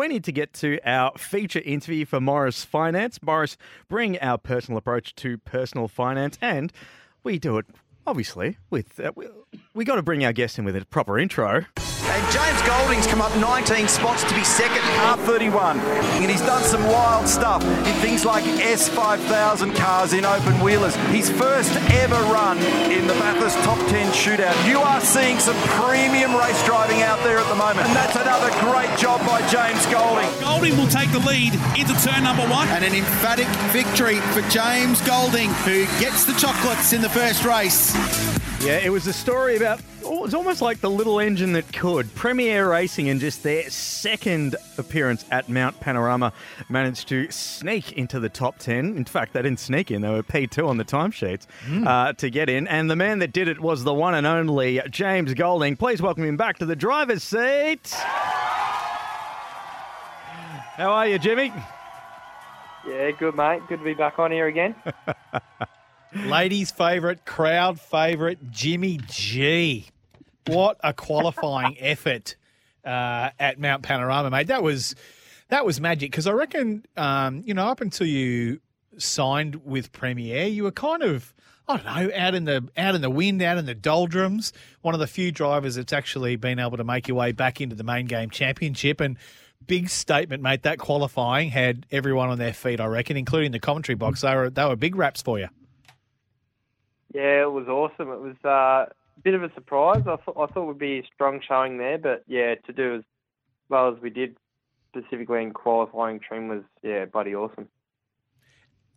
we need to get to our feature interview for Morris Finance. Morris, bring our personal approach to personal finance, and we do it obviously with uh, we, we got to bring our guest in with a proper intro. And James Golding's come up 19 spots to be second, R31. And he's done some wild stuff in things like S5000 cars in open wheelers. His first ever run in the Bathurst Top 10 shootout. You are seeing some premium race driving out there at the moment. And that's another great job by James Golding. Golding will take the lead into turn number one. And an emphatic victory for James Golding, who gets the chocolates in the first race. Yeah, it was a story about. Oh, it's almost like the little engine that could. PremiAir Racing, in just their second appearance at Mount Panorama, managed to sneak into the top 10. In fact, they didn't sneak in, they were P2 on the timesheets uh, to get in. And the man that did it was the one and only James Golding. Please welcome him back to the driver's seat. How are you, Jimmy? Yeah, good mate. Good to be back on here again. Ladies' favourite, crowd favourite, Jimmy G. What a qualifying effort uh, at Mount Panorama, mate. That was that was magic because I reckon, um, you know, up until you signed with PremiAir, you were kind of. I don't know, out in the out in the wind, out in the doldrums. One of the few drivers that's actually been able to make your way back into the main game championship. And big statement, mate. That qualifying had everyone on their feet, I reckon, including the commentary box. They were they were big raps for you. Yeah, it was awesome. It was uh, a bit of a surprise. I thought I thought it would be a strong showing there, but yeah, to do as well as we did, specifically in qualifying trim, was yeah, bloody awesome.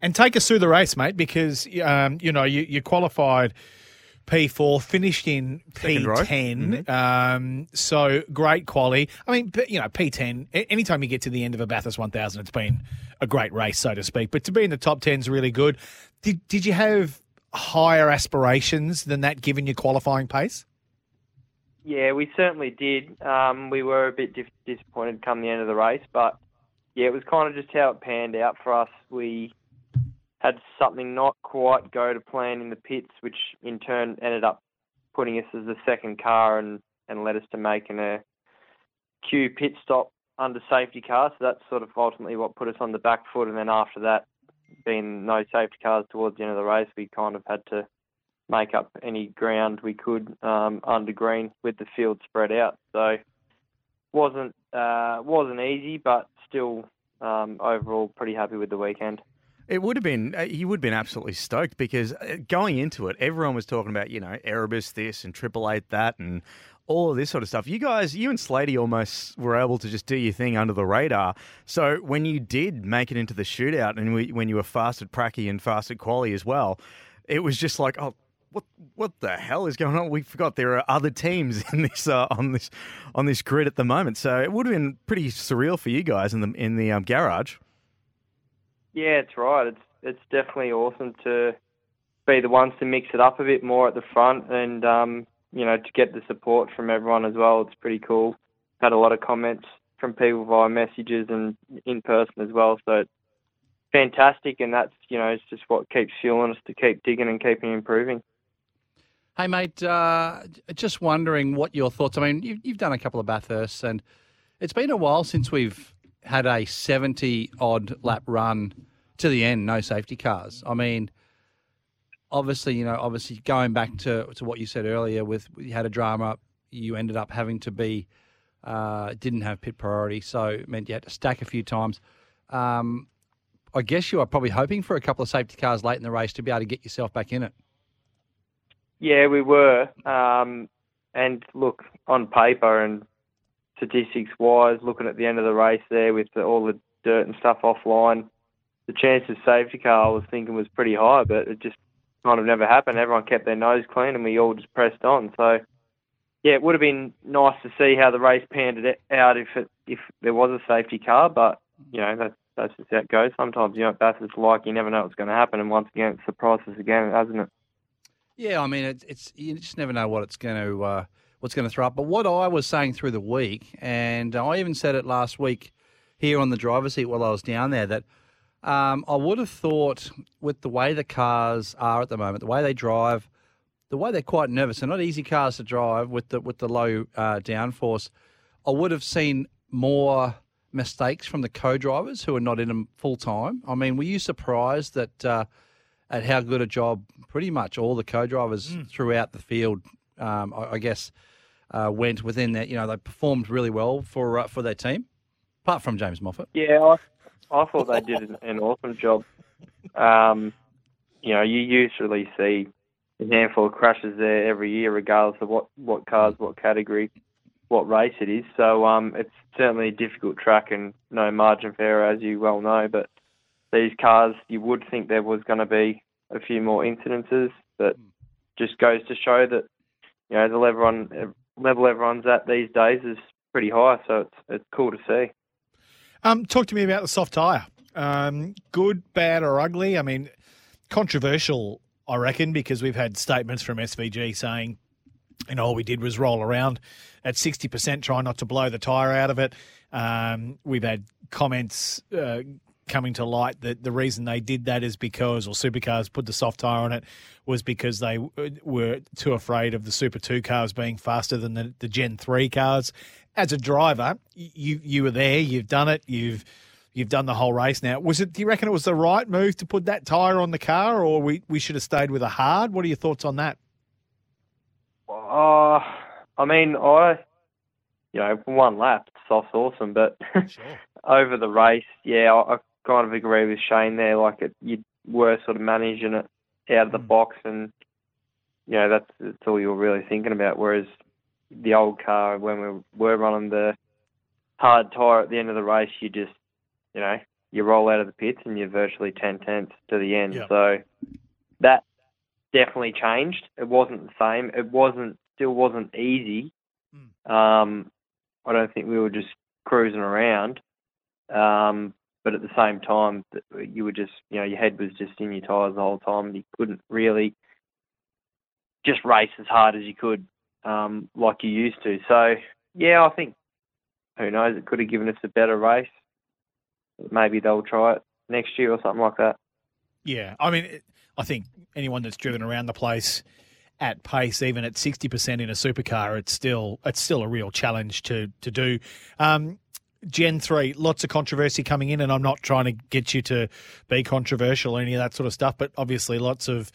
And take us through the race, mate, because um, you know you, you qualified P4, finished in Second row. P10. Um, so great quality. I mean, you know, P10. a- Anytime you get to the end of a Bathurst 1000, it's been a great race, so to speak. But to be in the top 10 is really good. Did Did you have higher aspirations than that, given your qualifying pace? Yeah, we certainly did. Um, we were a bit dis- disappointed come the end of the race, but yeah, it was kind of just how it panned out for us. We had something not quite go to plan in the pits, which in turn ended up putting us as the second car and, and led us to making a Q pit stop under safety car. So that's sort of ultimately what put us on the back foot. And then after that, being no safety cars towards the end of the race, we kind of had to make up any ground we could um, under green with the field spread out. So wasn't uh, wasn't easy, but still um, overall pretty happy with the weekend. It would have been, uh, you would have been absolutely stoked because uh, going into it, everyone was talking about, you know, Erebus this and Triple Eight that and all of this sort of stuff. You guys, you and Slady almost were able to just do your thing under the radar. So when you did make it into the shootout and we, when you were fast at Pracky and fast at Quali as well, it was just like, oh, what what the hell is going on? We forgot there are other teams in this uh, on this on this grid at the moment. So it would have been pretty surreal for you guys in the in the um, garage. Yeah, it's right. It's it's definitely awesome to be the ones to mix it up a bit more at the front, and um, you know to get the support from everyone as well. It's pretty cool. Had a lot of comments from people via messages and in person as well. So fantastic, and that's you know it's just what keeps fueling us to keep digging and keeping improving. Hey, mate, uh, just wondering what your thoughts. I mean, you've, you've done a couple of Bathursts, and it's been a while since we've had a 70 odd lap run to the end, no safety cars. I mean, obviously, you know, obviously going back to, to what you said earlier with you had a drama, you ended up having to be, uh, didn't have pit priority, so it meant you had to stack a few times. Um, I guess you are probably hoping for a couple of safety cars late in the race to be able to get yourself back in it. Yeah, we were. Um, and look, on paper and statistics wise, looking at the end of the race there with the, all the dirt and stuff offline, the chance of safety car I was thinking was pretty high, but it just kind of never happened. Everyone kept their nose clean and we all just pressed on. So, yeah, it would have been nice to see how the race panned it out if it, if there was a safety car, but you know that's that's just how it goes. Sometimes you know Bathurst like you never know what's going to happen, and once again it surprises again, hasn't it? Yeah, I mean, it's, it's you just never know what it's going to uh, what's going to throw up. But what I was saying through the week, and I even said it last week here on the driver's seat while I was down there, that um, I would have thought with the way the cars are at the moment, the way they drive, the way they're quite nervous. They're not easy cars to drive with the with the low uh, downforce. I would have seen more mistakes from the co-drivers who are not in them full time? I mean, were you surprised that uh, at how good a job pretty much all the co-drivers throughout the field, um, I, I guess, uh, went within that? You know, they performed really well for uh, for their team, apart from James Moffat. Yeah, I, I thought they did an, awesome job. Um, you know, you usually see a handful of crashes there every year, regardless of what, what cars, what category, what race it is. So um, it's certainly a difficult track and no margin for error, as you well know. But these cars, you would think there was going to be a few more incidences, but just goes to show that you know the level level everyone's at these days is pretty high. So it's it's cool to see. Um, talk to me about the soft tyre. Um, good, bad, or ugly? I mean, controversial, I reckon, because we've had statements from SVG saying, know, all we did was roll around at 60%, try not to blow the tyre out of it. Um, we've had comments uh, coming to light that the reason they did that is because, or supercars put the soft tyre on it, was because they uh, were too afraid of the Super 2 cars being faster than the, the Gen 3 cars. As a driver, you you were there, you've done it, you've you've done the whole race now. Was it? Do you reckon it was the right move to put that tyre on the car, or we, we should have stayed with a hard? What are your thoughts on that? Uh, I mean, I, you know, one lap, soft's awesome, but over the race, yeah, I, I kind of agree with Shane there. Like, it, you were sort of managing it out of the box, and you know, that's that's all you're really thinking about. Whereas the old car, when we were running the hard tyre at the end of the race, you just, you know, you roll out of the pits and you're virtually ten tenths to the end. Yeah. So that definitely changed. It wasn't the same. It wasn't still wasn't easy. Um, I don't think we were just cruising around. Um, but at the same time, you were just you know your head was just in your tyres the whole time. and You couldn't really just race as hard as you could, um, like you used to. So yeah, I think who knows? It could have given us a better race. Maybe they'll try it next year or something like that. Yeah, I mean, I think anyone that's driven around the place at pace, even at sixty percent in a supercar, it's still it's still a real challenge to to do. Um, Gen three, lots of controversy coming in, and I'm not trying to get you to be controversial or any of that sort of stuff, but obviously lots of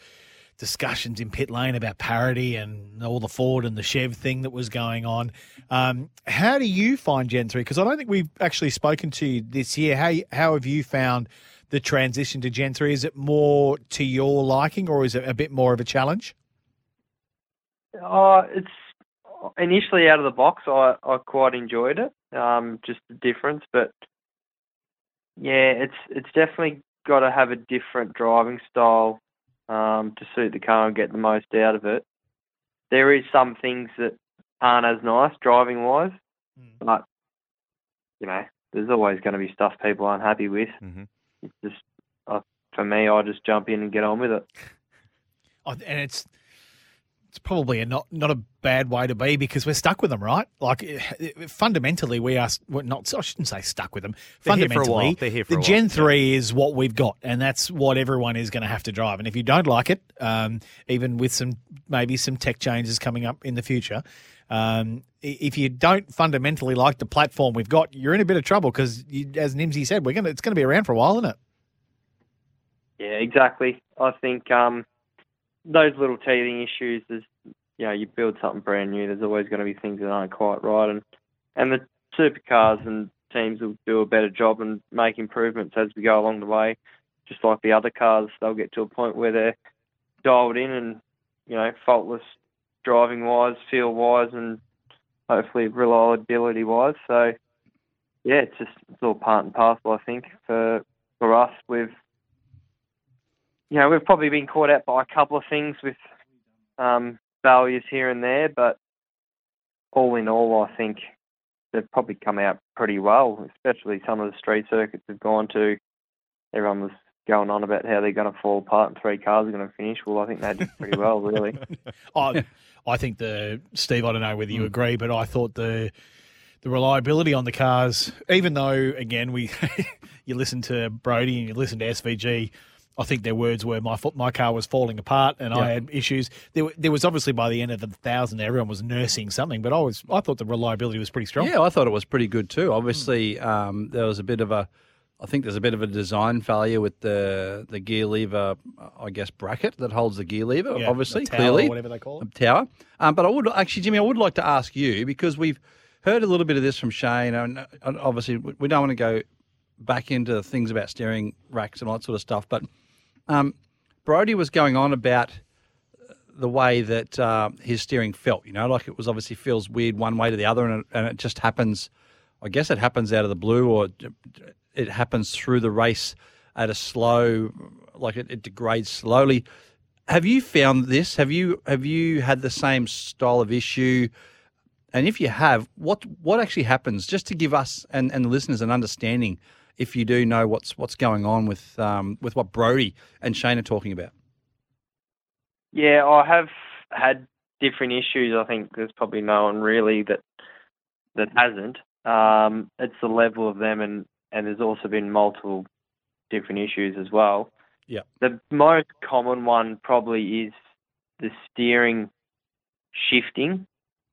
discussions in pit lane about parity and all the Ford and the Chev thing that was going on. Um, how do you find Gen three? Because I don't think we've actually spoken to you this year. How how have you found the transition to Gen three? Is it more to your liking, or is it a bit more of a challenge? Uh, it's initially out of the box. I, I quite enjoyed it. Um, just the difference, but yeah, it's it's definitely got to have a different driving style um, to suit the car and get the most out of it. There is some things that aren't as nice driving wise, but you know, there's always going to be stuff people aren't happy with. Mhm. It's just uh, for me, I just jump in and get on with it. Oh, and it's it's probably a not not a bad way to be because we're stuck with them, right? Like fundamentally, we are we're not. I shouldn't say stuck with them. They're here for a fundamentally, while. They're here for the a while. Gen three is what we've got, and that's what everyone is going to have to drive. And if you don't like it, um, even with some maybe some tech changes coming up in the future. Um, if you don't fundamentally like the platform we've got, you're in a bit of trouble because, as Nimsy said, we're gonna it's going to be around for a while, isn't it? Yeah, exactly. I think um, those little teething issues, you know, you build something brand new, there's always going to be things that aren't quite right, and and the supercars and teams will do a better job and make improvements as we go along the way. Just like the other cars, they'll get to a point where they're dialed in and you know faultless driving wise, feel wise, and hopefully reliability wise. So yeah, it's just it's all part and parcel. I think for for us, we've you know, we've probably been caught out by a couple of things with um, failures here and there, but all in all, I think they've probably come out pretty well, especially some of the street circuits have gone to. Everyone was going on about how they're going to fall apart and three cars are going to finish. Well, I think they did pretty well, really. I, I think the Steve. I don't know whether you agree, but I thought the the reliability on the cars, even though again we you listen to Brody and you listen to SVG I think their words were my my car was falling apart and I had issues. There, there was obviously by the end of the thousand, everyone was nursing something, but I was I thought the reliability was pretty strong. Yeah, I thought it was pretty good too. Obviously, um, there was a bit of a, I think there's a bit of a design failure with the the gear lever, I guess bracket that holds the gear lever. Yeah, obviously, the tower or clearly, whatever they call it. tower. Um, but I would actually, Jimmy, I would like to ask you because we've heard a little bit of this from Shane, and obviously we we don't want to go back into things about steering racks and all that sort of stuff. But um, Brody was going on about the way that uh, his steering felt. You know, like it was obviously feels weird one way to the other, and it, and it just happens. I guess it happens out of the blue, or it happens through the race at a slow, like it, it degrades slowly. Have you found this? Have you have you had the same style of issue? And if you have, what what actually happens? Just to give us and, and the listeners an understanding, if you do know what's what's going on with um, with what Brody and Shane are talking about. Yeah, I have had different issues. I think there's probably no one really that that hasn't. Um, it's the level of them, and and there's also been multiple different issues as well. Yeah. The most common one probably is the steering shifting.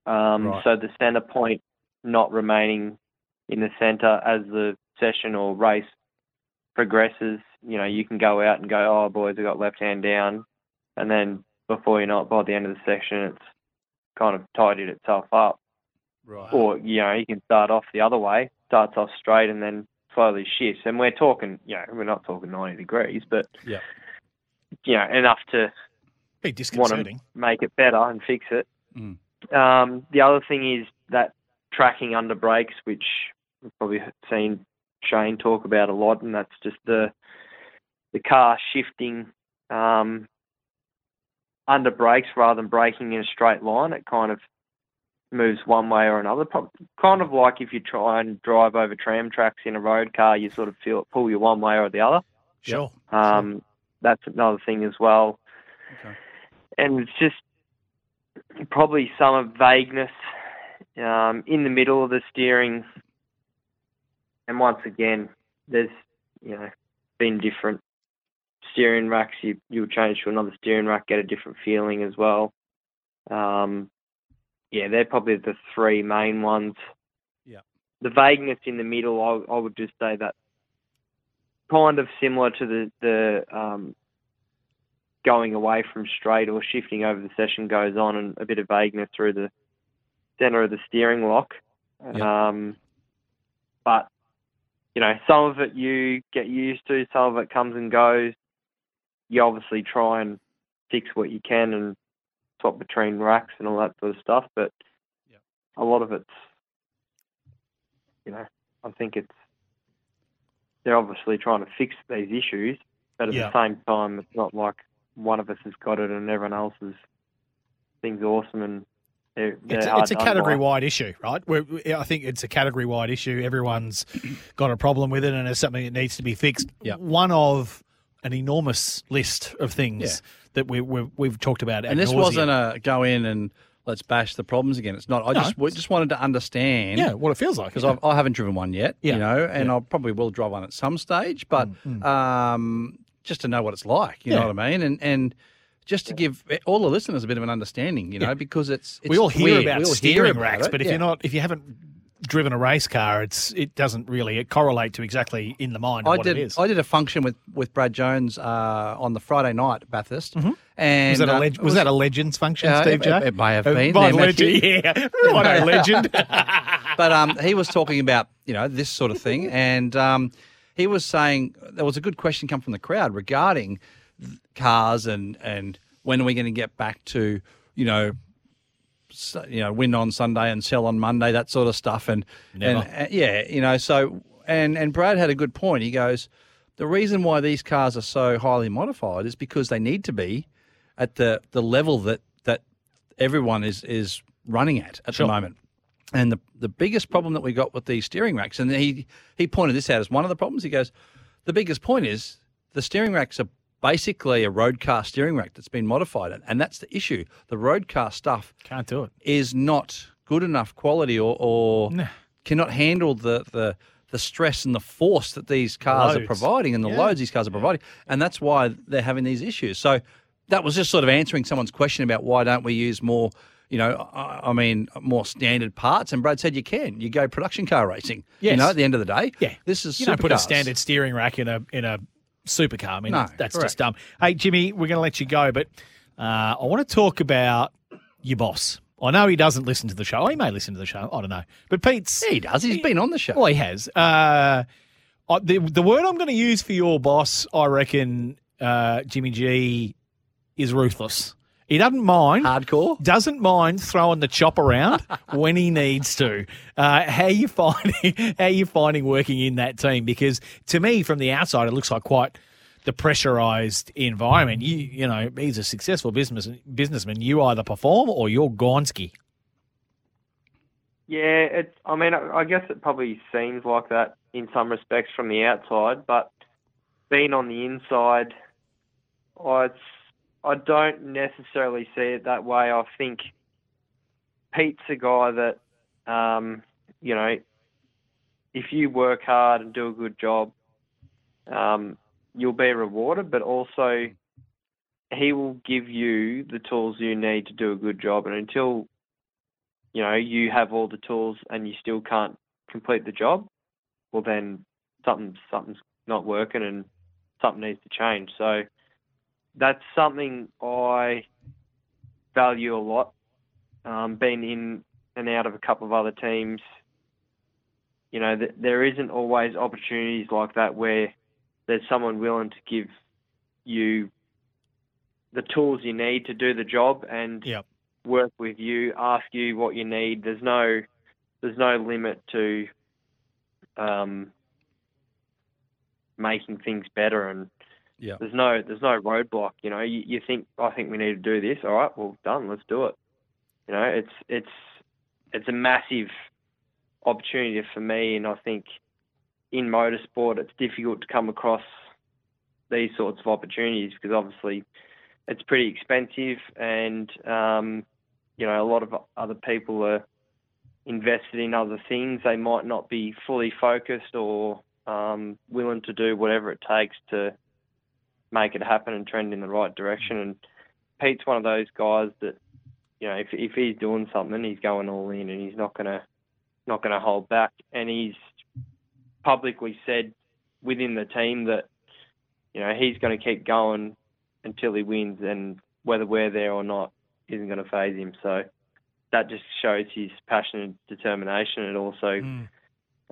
Um, Right. So the center point not remaining in the center as the session or race progresses. You know, you can go out and go, oh, boys, I got left hand down. And then before you know it, by the end of the session, it's kind of tidied itself up. Right. Or, you know, you can start off the other way, starts off straight and then slowly shifts. And we're talking, you know, we're not talking 90 degrees, but, Yeah. you know, enough to Be want disconcerting. to make it better and fix it. Mm. Um, the other thing is that tracking under brakes, which we've probably seen Shane talk about a lot, and that's just the the car shifting um, under brakes rather than braking in a straight line. It kind of moves one way or another. Kind of like if you try and drive over tram tracks in a road car, you sort of feel it pull you one way or the other. Sure. Um, that's another thing as well. Okay. And it's just probably some vagueness um, in the middle of the steering. And once again, there's you know been different steering racks. You you'll change to another steering rack, get a different feeling as well. Um, yeah, they're probably the three main ones. Yeah. The vagueness in the middle, I, I would just say that kind of similar to the the um, going away from straight or shifting over the session goes on, and a bit of vagueness through the center of the steering lock. Yeah. Um, but you know, some of it you get used to, some of it comes and goes. You obviously try and fix what you can and swap between racks and all that sort of stuff, but Yeah. a lot of it's, you know, I think it's they're obviously trying to fix these issues, but at Yeah. the same time, it's not like one of us has got it and everyone else's thing's awesome and they're, they're It's, hard it's a category wide issue, right? We're, I think it's a category wide issue. Everyone's got a problem with it, and it's something that needs to be fixed. Yeah. One of an enormous list of things Yeah. that we, we, we've talked about. And this nauseam. wasn't a go in and let's bash the problems again. It's not. I No. just we just wanted to understand. yeah, what it feels like. because I I haven't driven one yet, Yeah. you know, and I probably will drive one at some stage, but um, just to know what it's like, you know what I mean, and and just to give all the listeners a bit of an understanding, you know, Yeah. because it's, it's we all hear weird. about all hear steering about racks, but if yeah. you're not, if you haven't driven a race car, it's it doesn't really correlate to exactly in the mind I what did. it is. I did a function with, with Brad Jones uh, on the Friday night at Bathurst, and Mm-hmm. was that, a uh, leg- was, that a Legends function, Uh, Steve it- J? it may have Uh, been. by legend, yeah. Righto, legend. but um, he was talking about you know this sort of thing, and um, he was saying there was a good question come from the crowd regarding cars and and when are we going to get back to you know s- you know win on Sunday and sell on Monday that sort of stuff and Never. and uh, yeah you know so and and Brad had a good point. He goes the reason why these cars are so highly modified is because they need to be at the the level that that everyone is is running at at Sure. the moment. And the the biggest problem that we got with these steering racks, and he he pointed this out as one of the problems. He goes, the biggest point is the steering racks are basically a road car steering rack that's been modified, and, and that's the issue. The road car stuff Can't do it. is not good enough quality or, or Nah. cannot handle the, the the stress and the force that these cars Loads. are providing and the Yeah. loads these cars are providing, and that's why they're having these issues. So that was just sort of answering someone's question about why don't we use more. You know, I I mean, more standard parts. And Brad said you can. You go production car racing. You know, at the end of the day. Yeah, This is you don't put a standard steering rack in a in a supercar. I mean, No, that's correct. just dumb. Hey, Jimmy, we're going to let you go, but uh, I want to talk about your boss. I know he doesn't listen to the show. He may listen to the show. I don't know. But Pete's Yeah, he does. He's been on the show. well, he has. Uh, I- the the word I'm going to use for your boss, I reckon, uh, Jimmy G, is ruthless. He doesn't mind Hardcore. doesn't mind throwing the chop around when he needs to. Uh, how you finding how you finding working in that team? Because to me, from the outside, it looks like quite the pressurized environment. You you know, he's a successful business businessman. You either perform or you're Gonski. Yeah, it's. I mean, I I guess it probably seems like that in some respects from the outside, but being on the inside, I it's, I don't necessarily see it that way. I think Pete's a guy that, um, you know, if you work hard and do a good job, um, you'll be rewarded, but also he will give you the tools you need to do a good job. And until you know, you have all the tools and you still can't complete the job, well then something something's not working and something needs to change. So that's something I value a lot. Um, being in and out of a couple of other teams, you know, th- there isn't always opportunities like that where there's someone willing to give you the tools you need to do the job and Yep. work with you, ask you what you need. There's no there's no limit to um, making things better and Yeah. there's no there's no roadblock. You know, you, you think I think we need to do this. All right, well done. Let's do it. You know, it's it's it's a massive opportunity for me, and I think in motorsport it's difficult to come across these sorts of opportunities because obviously it's pretty expensive, and um, you know a lot of other people are invested in other things. They might not be fully focused or um, willing to do whatever it takes to make it happen and trend in the right direction. And Pete's one of those guys that you know if if he's doing something, he's going all in, and he's not gonna not gonna hold back. And he's publicly said within the team that you know he's going to keep going until he wins, and whether we're there or not isn't going to phase him. So that just shows his passion and determination. It also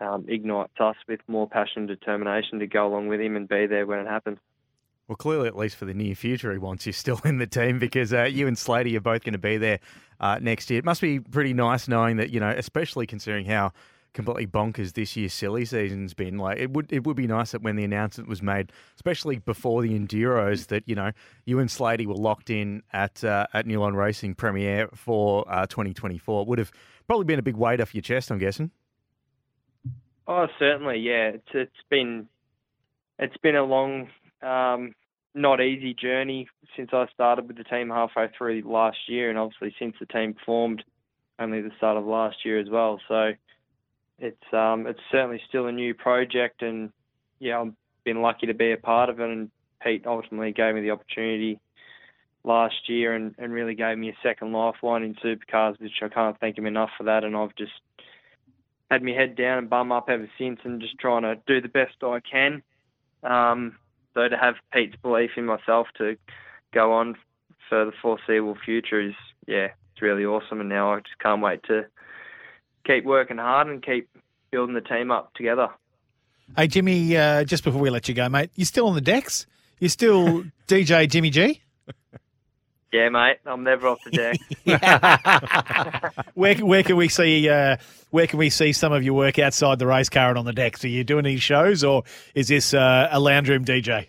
um, ignites us with more passion and determination to go along with him and be there when it happens. Well, clearly, at least for the near future, he wants you still in the team because uh, you and Slady are both going to be there uh, next year. It must be pretty nice knowing that, you know, especially considering how completely bonkers this year's silly season's been. Like, it would it would be nice that when the announcement was made, especially before the Enduros, that, you know, you and Slady were locked in at uh, at Nulon Racing PremiAir for uh, 2024. It would have probably been a big weight off your chest, I'm guessing. Oh, certainly, yeah. It's it's been it's been a long, um, not easy journey since I started with the team halfway through last year, and obviously since the team formed, only the start of last year as well. So it's um it's certainly still a new project, and yeah, I've been lucky to be a part of it. And Pete ultimately gave me the opportunity last year, and, and really gave me a second lifeline in supercars, which I can't thank him enough for that. And I've just had my head down and bum up ever since, and just trying to do the best I can. Um, so to have Pete's belief in myself to go on for the foreseeable future is, yeah, it's really awesome. And now I just can't wait to keep working hard and keep building the team up together. Hey Jimmy, uh, just before we let you go, mate, you're still on the decks? You're still DJ Jimmy G? Yeah, mate, I'm never off the deck. Where where can we see uh, where can we see some of your work outside the race car and on the decks? Are you doing any shows or is this uh, a lounge room DJ?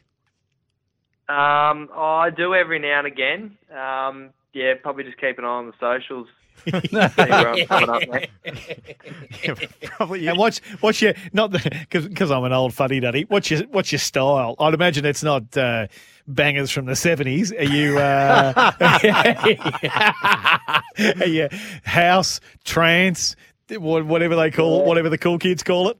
Um, I do every now and again. Um, yeah, probably just keep an eye on the socials. See where I'm coming up next. probably. And what's what's your not because I'm an old fuddy duddy. What's your what's your style? I'd imagine it's not uh, bangers from the seventies. Are you uh, are you house trance? Whatever they call it, whatever the cool kids call it.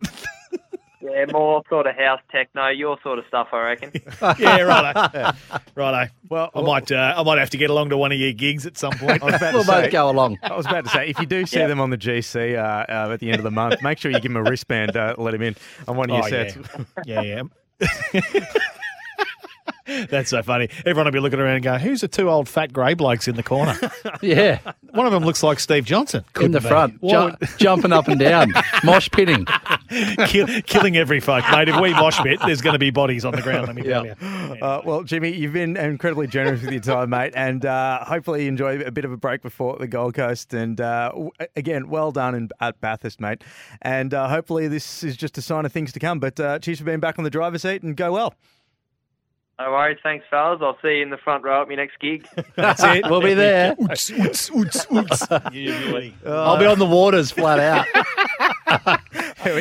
Yeah, more sort of house techno, your sort of stuff, I reckon. yeah, righto. righto. Well, I might, uh, I might have to get along to one of your gigs at some point. I was about We'll to say, both go along. I was about to say, if you do see them on the GC uh, uh, at the end of the month, make sure you give them a wristband, uh, let him in on one of your Oh, sets. yeah, yeah. yeah. That's so funny. Everyone will be looking around and going, "Who's the two old fat grey blokes in the corner?" Yeah, One of them looks like Steve Johnson. in Couldn't the be. front, ju- jumping up and down, mosh pitting. kill, killing every folk, mate. If we mosh pit, there's going to be bodies on the ground. Let me tell Yeah. you. Uh, well, Jimmy, you've been incredibly generous with your time, mate, and uh, hopefully you enjoy a bit of a break before the Gold Coast. And uh, w- again, well done in, at Bathurst, mate. And uh, hopefully this is just a sign of things to come. But uh, cheers for being back on the driver's seat and go well. No worries, thanks, fellas. I'll see you in the front row at my next gig. That's it. We'll be there. Oots, oots, oots, oots. Usually. I'll be on the waters flat out.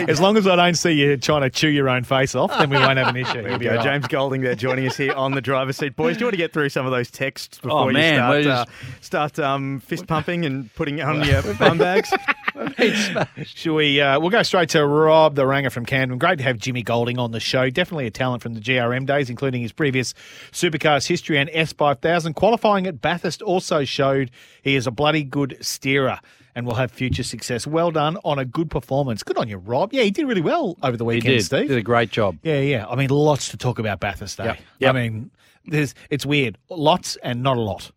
As long as I don't see you trying to chew your own face off, then we won't have an issue. You'll be Yeah. James Golding there joining us here on the driver's seat. Boys, do you want to get through some of those texts before Oh, man, you start, we're uh, start um, fist pumping and putting on your bum bags? Should we? Uh, we'll go straight to Rob the Ranger from Camden. Great to have Jimmy Golding on the show. Definitely a talent from the GRM days, including his previous supercars history and S5000. Qualifying at Bathurst also showed he is a bloody good steerer and will have future success. Well done on a good performance. Good on you, Rob. Yeah, he did really well over the weekend, He did. Steve. Did a great job. Yeah, yeah. I mean, lots to talk about Bathurst Day. Yep. I mean, there's it's weird. Lots and not a lot,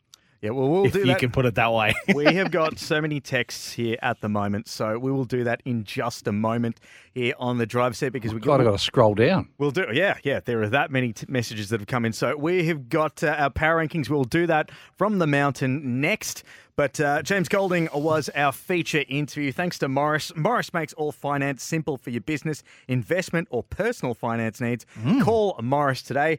Yeah, well, we'll if do you that. can put it that way. we have got so many texts here at the moment, so we will do that in just a moment here on the drive seat because we God, I've got to scroll down. We'll do, yeah, yeah. There are that many t- messages that have come in. So we have got uh, our power rankings. We'll do that from the mountain next. But uh, James Golding was our feature interview. Thanks to Morris. Morris makes all finance simple for your business, investment, or personal finance needs. Call Morris today.